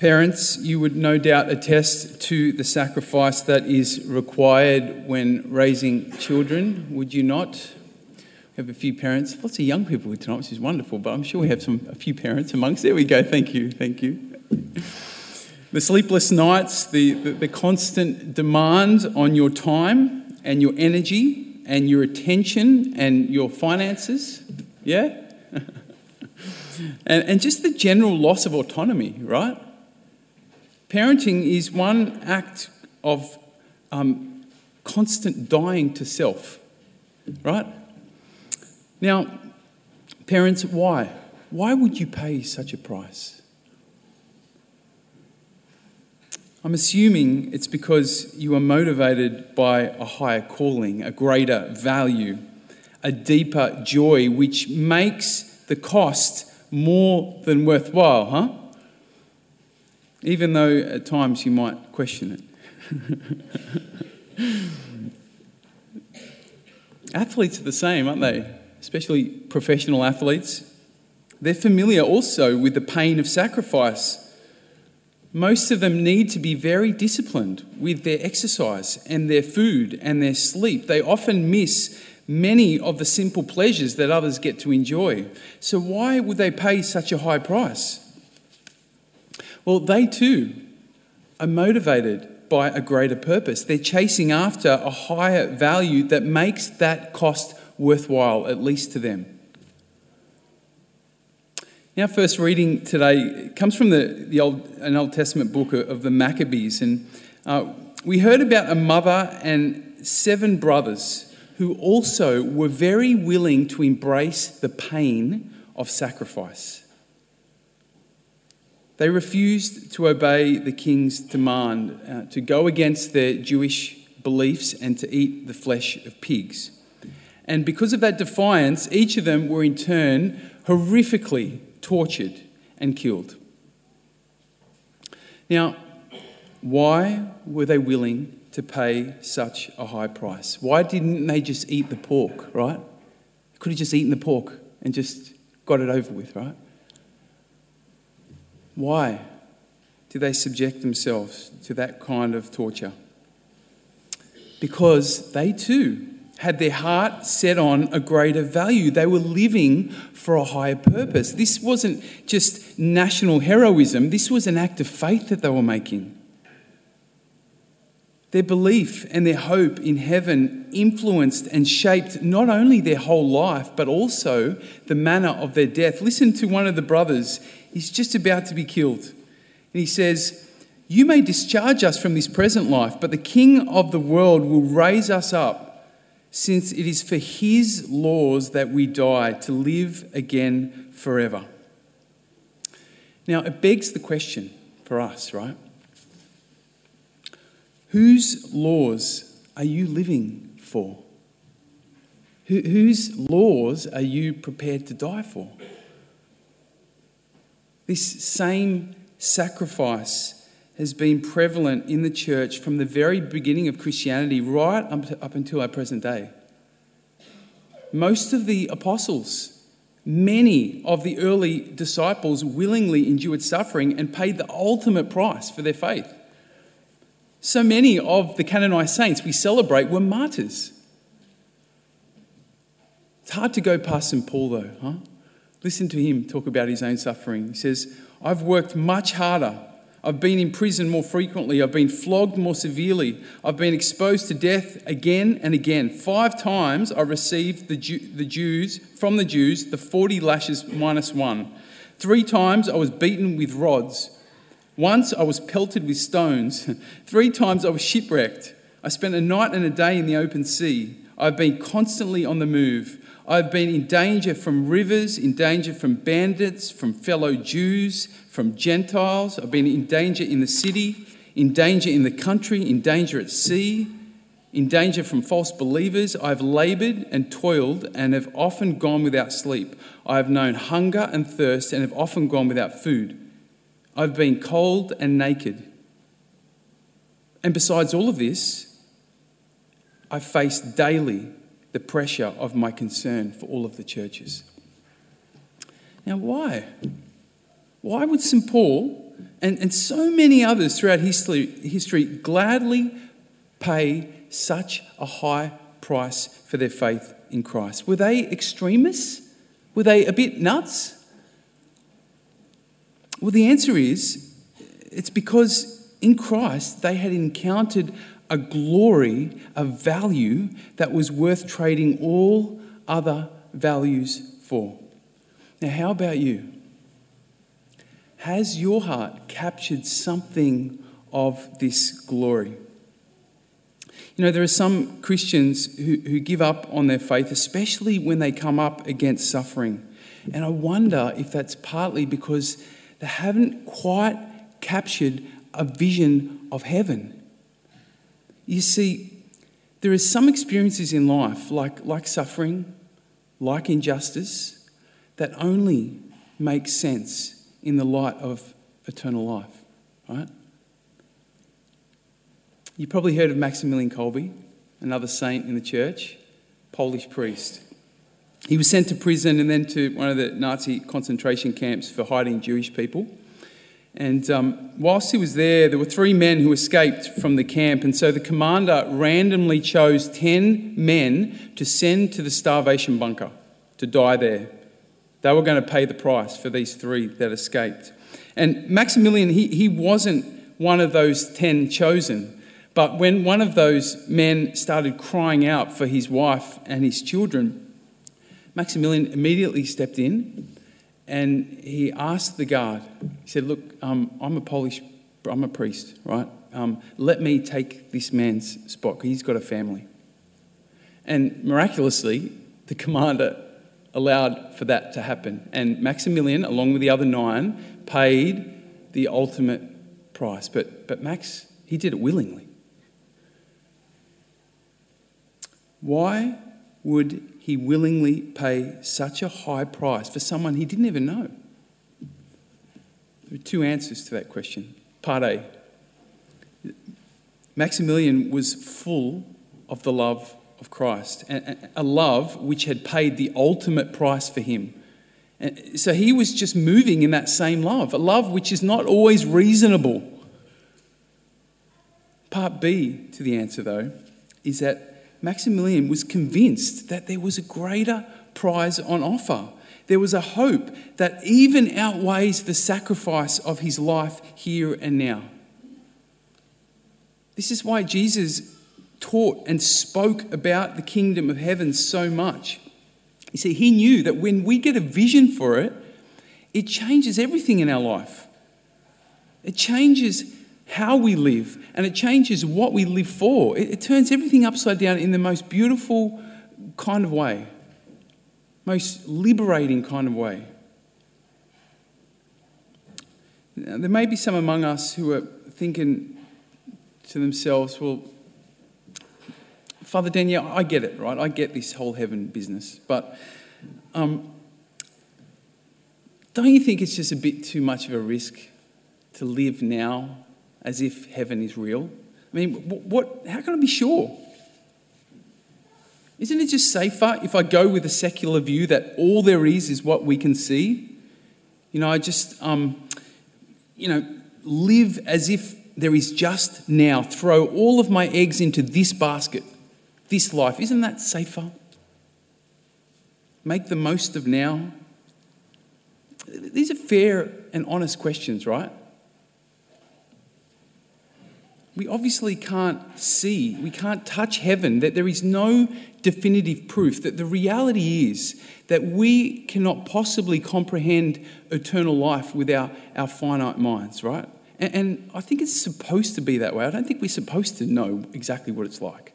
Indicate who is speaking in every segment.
Speaker 1: Parents, you would no doubt attest to the sacrifice that is required when raising children, would you not? We have a few parents, lots of young people here tonight, which is wonderful, but I'm sure we have some a few parents amongst. There we go. Thank you. Thank you. The sleepless nights, the, the, the constant demand on your time and your energy and your attention and your finances. Yeah? and, and just the general loss of autonomy, right? Parenting is one act of um, constant dying to self, right? Now, parents, why? Why would you pay such a price? I'm assuming it's because you are motivated by a higher calling, a greater value, a deeper joy, which makes the cost more than worthwhile, huh? Even though at times you might question it. athletes are the same, aren't they? Especially professional athletes. They're familiar also with the pain of sacrifice. Most of them need to be very disciplined with their exercise and their food and their sleep. They often miss many of the simple pleasures that others get to enjoy. So, why would they pay such a high price? Well, they too are motivated by a greater purpose. They're chasing after a higher value that makes that cost worthwhile, at least to them. Our first reading today comes from the, the Old, an Old Testament book of the Maccabees. And uh, we heard about a mother and seven brothers who also were very willing to embrace the pain of sacrifice. They refused to obey the king's demand uh, to go against their Jewish beliefs and to eat the flesh of pigs. And because of that defiance, each of them were in turn horrifically tortured and killed. Now, why were they willing to pay such a high price? Why didn't they just eat the pork, right? Could have just eaten the pork and just got it over with, right? Why do they subject themselves to that kind of torture? Because they too had their heart set on a greater value. They were living for a higher purpose. This wasn't just national heroism, this was an act of faith that they were making. Their belief and their hope in heaven influenced and shaped not only their whole life, but also the manner of their death. Listen to one of the brothers He's just about to be killed. And he says, You may discharge us from this present life, but the King of the world will raise us up, since it is for his laws that we die, to live again forever. Now, it begs the question for us, right? Whose laws are you living for? Whose laws are you prepared to die for? This same sacrifice has been prevalent in the church from the very beginning of Christianity right up until our present day. Most of the apostles, many of the early disciples willingly endured suffering and paid the ultimate price for their faith. So many of the canonized saints we celebrate were martyrs. It's hard to go past St. Paul, though, huh? Listen to him talk about his own suffering. He says, I've worked much harder. I've been in prison more frequently. I've been flogged more severely. I've been exposed to death again and again. Five times I received the, Jew, the Jews, from the Jews, the 40 lashes minus one. Three times I was beaten with rods. Once I was pelted with stones. Three times I was shipwrecked. I spent a night and a day in the open sea. I've been constantly on the move. I've been in danger from rivers, in danger from bandits, from fellow Jews, from Gentiles. I've been in danger in the city, in danger in the country, in danger at sea, in danger from false believers. I've labored and toiled and have often gone without sleep. I have known hunger and thirst and have often gone without food. I've been cold and naked. And besides all of this, I face daily the pressure of my concern for all of the churches. Now, why? Why would St. Paul and, and so many others throughout history, history gladly pay such a high price for their faith in Christ. Were they extremists? Were they a bit nuts? Well, the answer is it's because in Christ they had encountered a glory, a value that was worth trading all other values for. Now, how about you? Has your heart captured something of this glory? You know, there are some Christians who, who give up on their faith, especially when they come up against suffering. And I wonder if that's partly because they haven't quite captured a vision of heaven. You see, there are some experiences in life, like, like suffering, like injustice, that only make sense in the light of eternal life, right? You probably heard of Maximilian Kolbe, another saint in the church, Polish priest. He was sent to prison and then to one of the Nazi concentration camps for hiding Jewish people. And um, whilst he was there, there were three men who escaped from the camp. And so the commander randomly chose 10 men to send to the starvation bunker to die there. They were going to pay the price for these three that escaped. And Maximilian, he, he wasn't one of those 10 chosen. But when one of those men started crying out for his wife and his children, Maximilian immediately stepped in and he asked the guard, he said, Look, um, I'm a Polish, I'm a priest, right? Um, let me take this man's spot because he's got a family. And miraculously, the commander allowed for that to happen. And Maximilian, along with the other nine, paid the ultimate price. But, but Max, he did it willingly. Why would he willingly pay such a high price for someone he didn't even know? There are two answers to that question. Part A Maximilian was full of the love of Christ, a love which had paid the ultimate price for him. So he was just moving in that same love, a love which is not always reasonable. Part B to the answer, though, is that Maximilian was convinced that there was a greater prize on offer. There was a hope that even outweighs the sacrifice of his life here and now. This is why Jesus taught and spoke about the kingdom of heaven so much. You see, he knew that when we get a vision for it, it changes everything in our life. It changes how we live and it changes what we live for. It, it, turns everything upside down in the most beautiful kind of way, most liberating kind of way. Now, there may be some among us who are thinking to themselves, well, Father Daniel, I get it, right? I get this whole heaven business, but um, don't you think it's just a bit too much of a risk to live now as if heaven is real? I mean, what, how can I be sure? Isn't it just safer if I go with a secular view that all there is is what we can see? You know, I just, um, you know, live as if there is just now, throw all of my eggs into this basket, this life. Isn't that safer? Make the most of now. These are fair and honest questions, right? We obviously can't see, we can't touch heaven, that there is no definitive proof, that the reality is that we cannot possibly comprehend eternal life with our, our finite minds, right? And, and I think it's supposed to be that way. I don't think we're supposed to know exactly what it's like.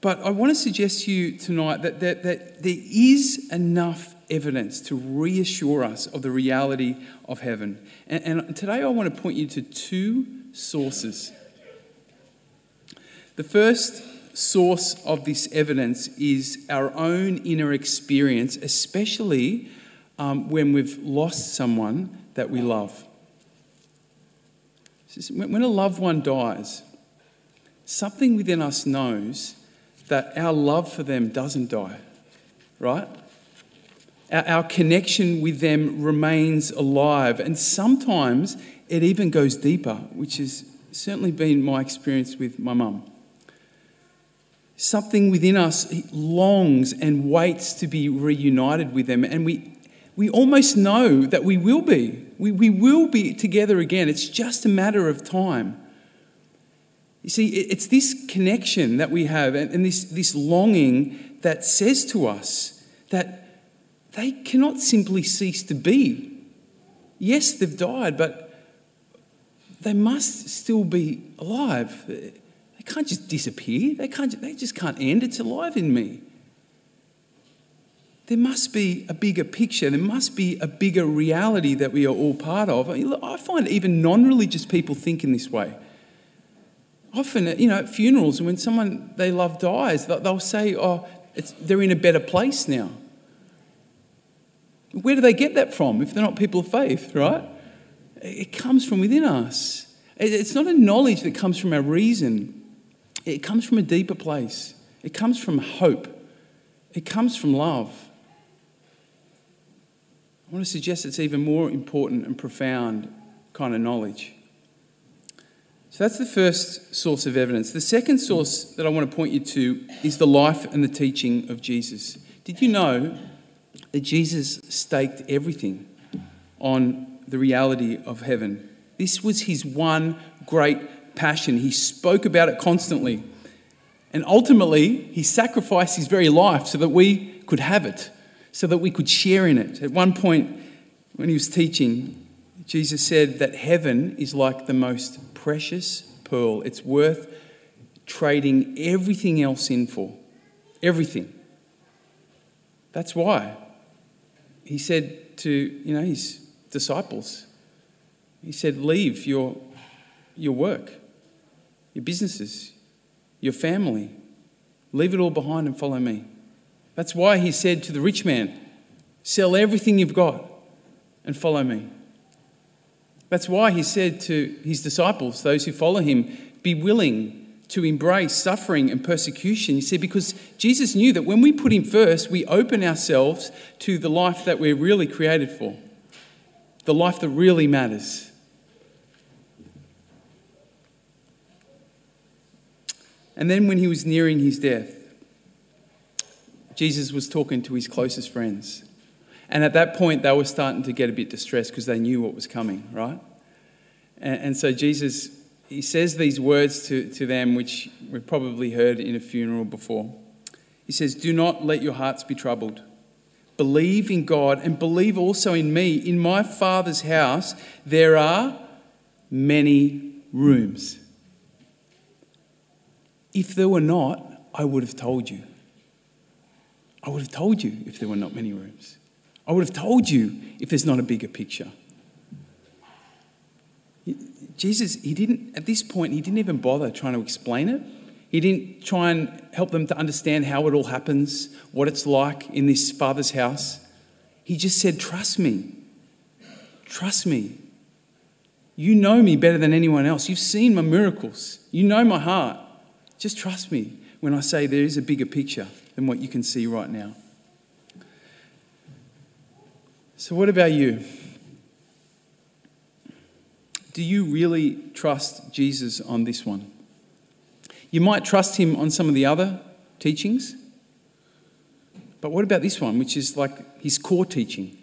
Speaker 1: But I want to suggest to you tonight that, that, that there is enough evidence to reassure us of the reality of heaven. And, and today I want to point you to two sources. The first source of this evidence is our own inner experience, especially um, when we've lost someone that we love. When a loved one dies, something within us knows that our love for them doesn't die, right? Our, connection with them remains alive. And sometimes it even goes deeper, which has certainly been my experience with my mum. Something within us longs and waits to be reunited with them, and we, we almost know that we will be. We, we will be together again. It's just a matter of time. You see, it's this connection that we have and this, this longing that says to us that they cannot simply cease to be. Yes, they've died, but they must still be alive. They can't just disappear. They, can't, they just can't end. It's alive in me. There must be a bigger picture. There must be a bigger reality that we are all part of. I find even non religious people think in this way. Often, you know, at funerals, when someone they love dies, they'll say, oh, they're in a better place now. Where do they get that from if they're not people of faith, right? It comes from within us. It's not a knowledge that comes from our reason, it comes from a deeper place. It comes from hope, it comes from love. I want to suggest it's even more important and profound kind of knowledge. So that's the first source of evidence. The second source that I want to point you to is the life and the teaching of Jesus. Did you know that Jesus staked everything on the reality of heaven. This was his one great passion. He spoke about it constantly. And ultimately, he sacrificed his very life so that we could have it, so that we could share in it. At one point, when he was teaching, Jesus said that heaven is like the most precious pearl. It's worth trading everything else in for. Everything. That's why he said to you know his disciples, he said, "Leave your your work, your businesses, your family, leave it all behind and follow me." That's why he said to the rich man, "Sell everything you've got and follow me." That's why he said to his disciples, those who follow him, "Be willing to embrace suffering and persecution. You see, because Jesus knew that when we put Him first, we open ourselves to the life that we're really created for, the life that really matters. And then when he was nearing his death, Jesus was talking to his closest friends. And at that point, they were starting to get a bit distressed because they knew what was coming, right? And, and so Jesus he says these words to, to them, which we've probably heard in a funeral before. He says, Do not let your hearts be troubled. Believe in God and believe also in me. In my Father's house, there are many rooms. If there were not, I would have told you. I would have told you if there were not many rooms. I would have told you if there's not a bigger picture. Jesus, he didn't, at this point, he didn't even bother trying to explain it. He didn't try and help them to understand how it all happens, what it's like in this father's house. He just said, Trust me. Trust me. You know me better than anyone else. You've seen my miracles. You know my heart. Just trust me when I say there is a bigger picture than what you can see right now. So, what about you? Do you really trust Jesus on this one? You might trust him on some of the other teachings, but what about this one, which is like his core teaching?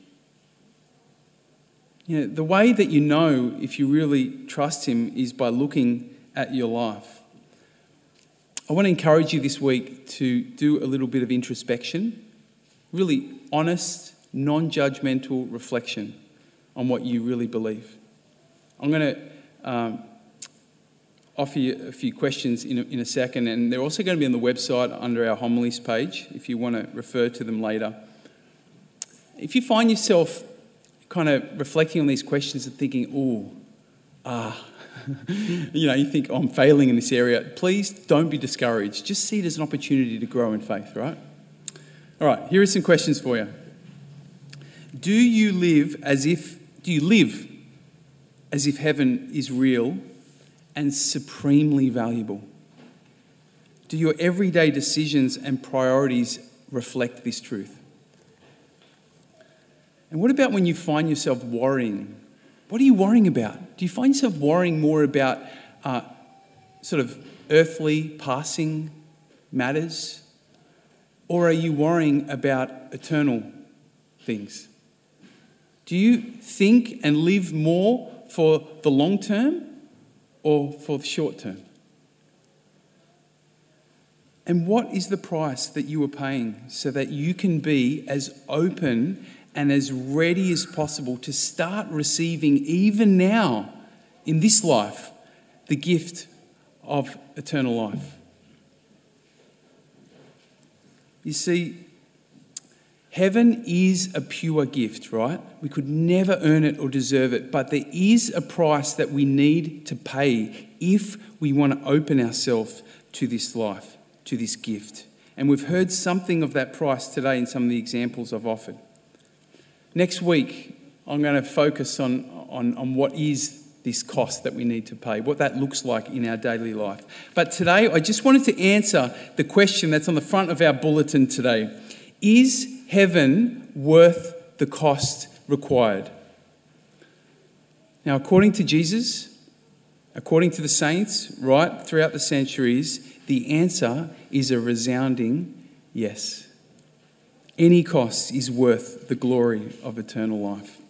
Speaker 1: You know, the way that you know if you really trust him is by looking at your life. I want to encourage you this week to do a little bit of introspection, really honest, non judgmental reflection on what you really believe. I'm going to um, offer you a few questions in a, in a second, and they're also going to be on the website under our homilies page if you want to refer to them later. If you find yourself kind of reflecting on these questions and thinking, oh, ah, you know, you think, oh, I'm failing in this area, please don't be discouraged. Just see it as an opportunity to grow in faith, right? All right, here are some questions for you. Do you live as if, do you live as if heaven is real and supremely valuable? Do your everyday decisions and priorities reflect this truth? And what about when you find yourself worrying? What are you worrying about? Do you find yourself worrying more about uh, sort of earthly, passing matters? Or are you worrying about eternal things? Do you think and live more for the long term or for the short term? And what is the price that you are paying so that you can be as open and as ready as possible to start receiving, even now in this life, the gift of eternal life? You see, heaven is a pure gift, right? We could never earn it or deserve it, but there is a price that we need to pay if we want to open ourselves to this life to this gift. And we've heard something of that price today in some of the examples I've offered. Next week, I'm going to focus on, on, on what is this cost that we need to pay, what that looks like in our daily life. But today, I just wanted to answer the question that's on the front of our bulletin today Is heaven worth the cost required? Now, according to Jesus, according to the saints, right throughout the centuries, the answer is a resounding yes. Any cost is worth the glory of eternal life.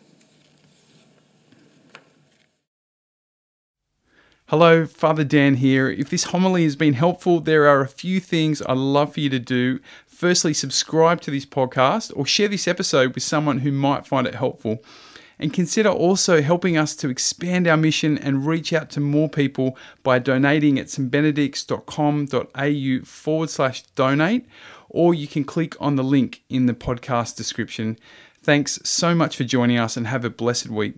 Speaker 1: Hello, Father Dan here. If this homily has been helpful, there are a few things I'd love for you to do. Firstly, subscribe to this podcast or share this episode with someone who might find it helpful and consider also helping us to expand our mission and reach out to more people by donating at stbenedicts.com.au forward slash donate, or you can click on the link in the podcast description. Thanks so much for joining us and have a blessed week.